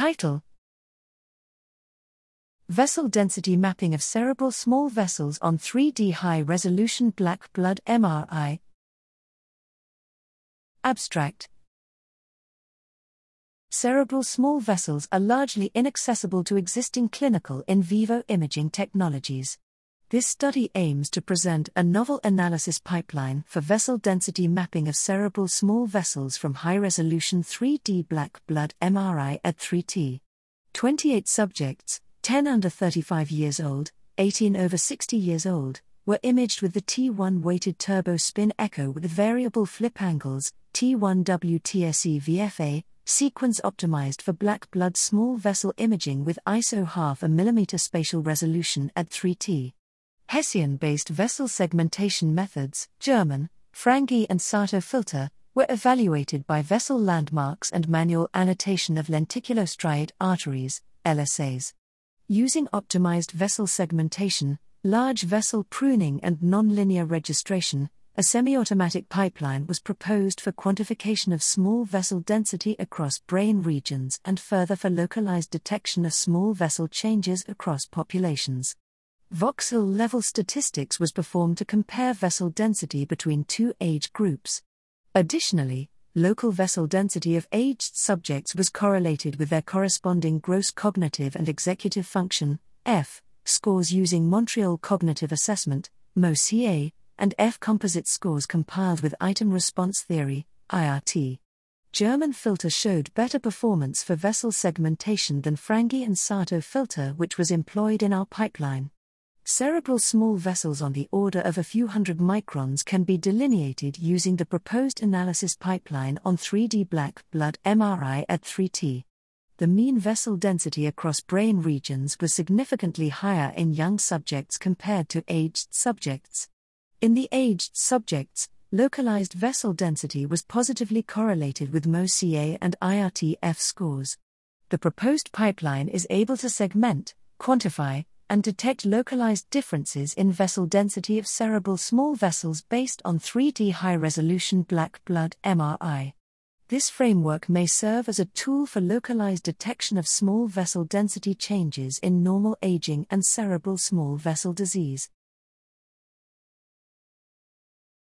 Title Vessel density mapping of cerebral small vessels on 3D high resolution black blood MRI. Abstract Cerebral small vessels are largely inaccessible to existing clinical in vivo imaging technologies. This study aims to present a novel analysis pipeline for vessel density mapping of cerebral small vessels from high resolution 3D black blood MRI at 3T. 28 subjects, 10 under 35 years old, 18 over 60 years old, were imaged with the T1 weighted turbo spin echo with variable flip angles, T1 WTSE VFA, sequence optimized for black blood small vessel imaging with ISO half a millimeter spatial resolution at 3T. Hessian based vessel segmentation methods, Jerman, Frangi and Sato filter, were evaluated by vessel landmarks and manual annotation of lenticulostriate arteries, LSAs. Using optimized vessel segmentation, large vessel pruning, and nonlinear registration, a semi automatic pipeline was proposed for quantification of small vessel density across brain regions and further for localized detection of small vessel changes across populations. Voxel level statistics was performed to compare vessel density between two age groups. Additionally, local vessel density of aged subjects was correlated with their corresponding gross cognitive and executive function F scores using Montreal Cognitive Assessment MOCA and F composite scores compiled with item response theory IRT. Jerman filter showed better performance for vessel segmentation than Frangi and Sato filter which was employed in our pipeline. Cerebral small vessels on the order of a few hundred microns can be delineated using the proposed analysis pipeline on 3D black blood MRI at 3T. The mean vessel density across brain regions was significantly higher in young subjects compared to aged subjects. In the aged subjects, localized vessel density was positively correlated with MOCA and IRTF scores. The proposed pipeline is able to segment, quantify, and detect localized differences in vessel density of cerebral small vessels based on 3D high resolution black blood MRI. This framework may serve as a tool for localized detection of small vessel density changes in normal aging and cerebral small vessel disease.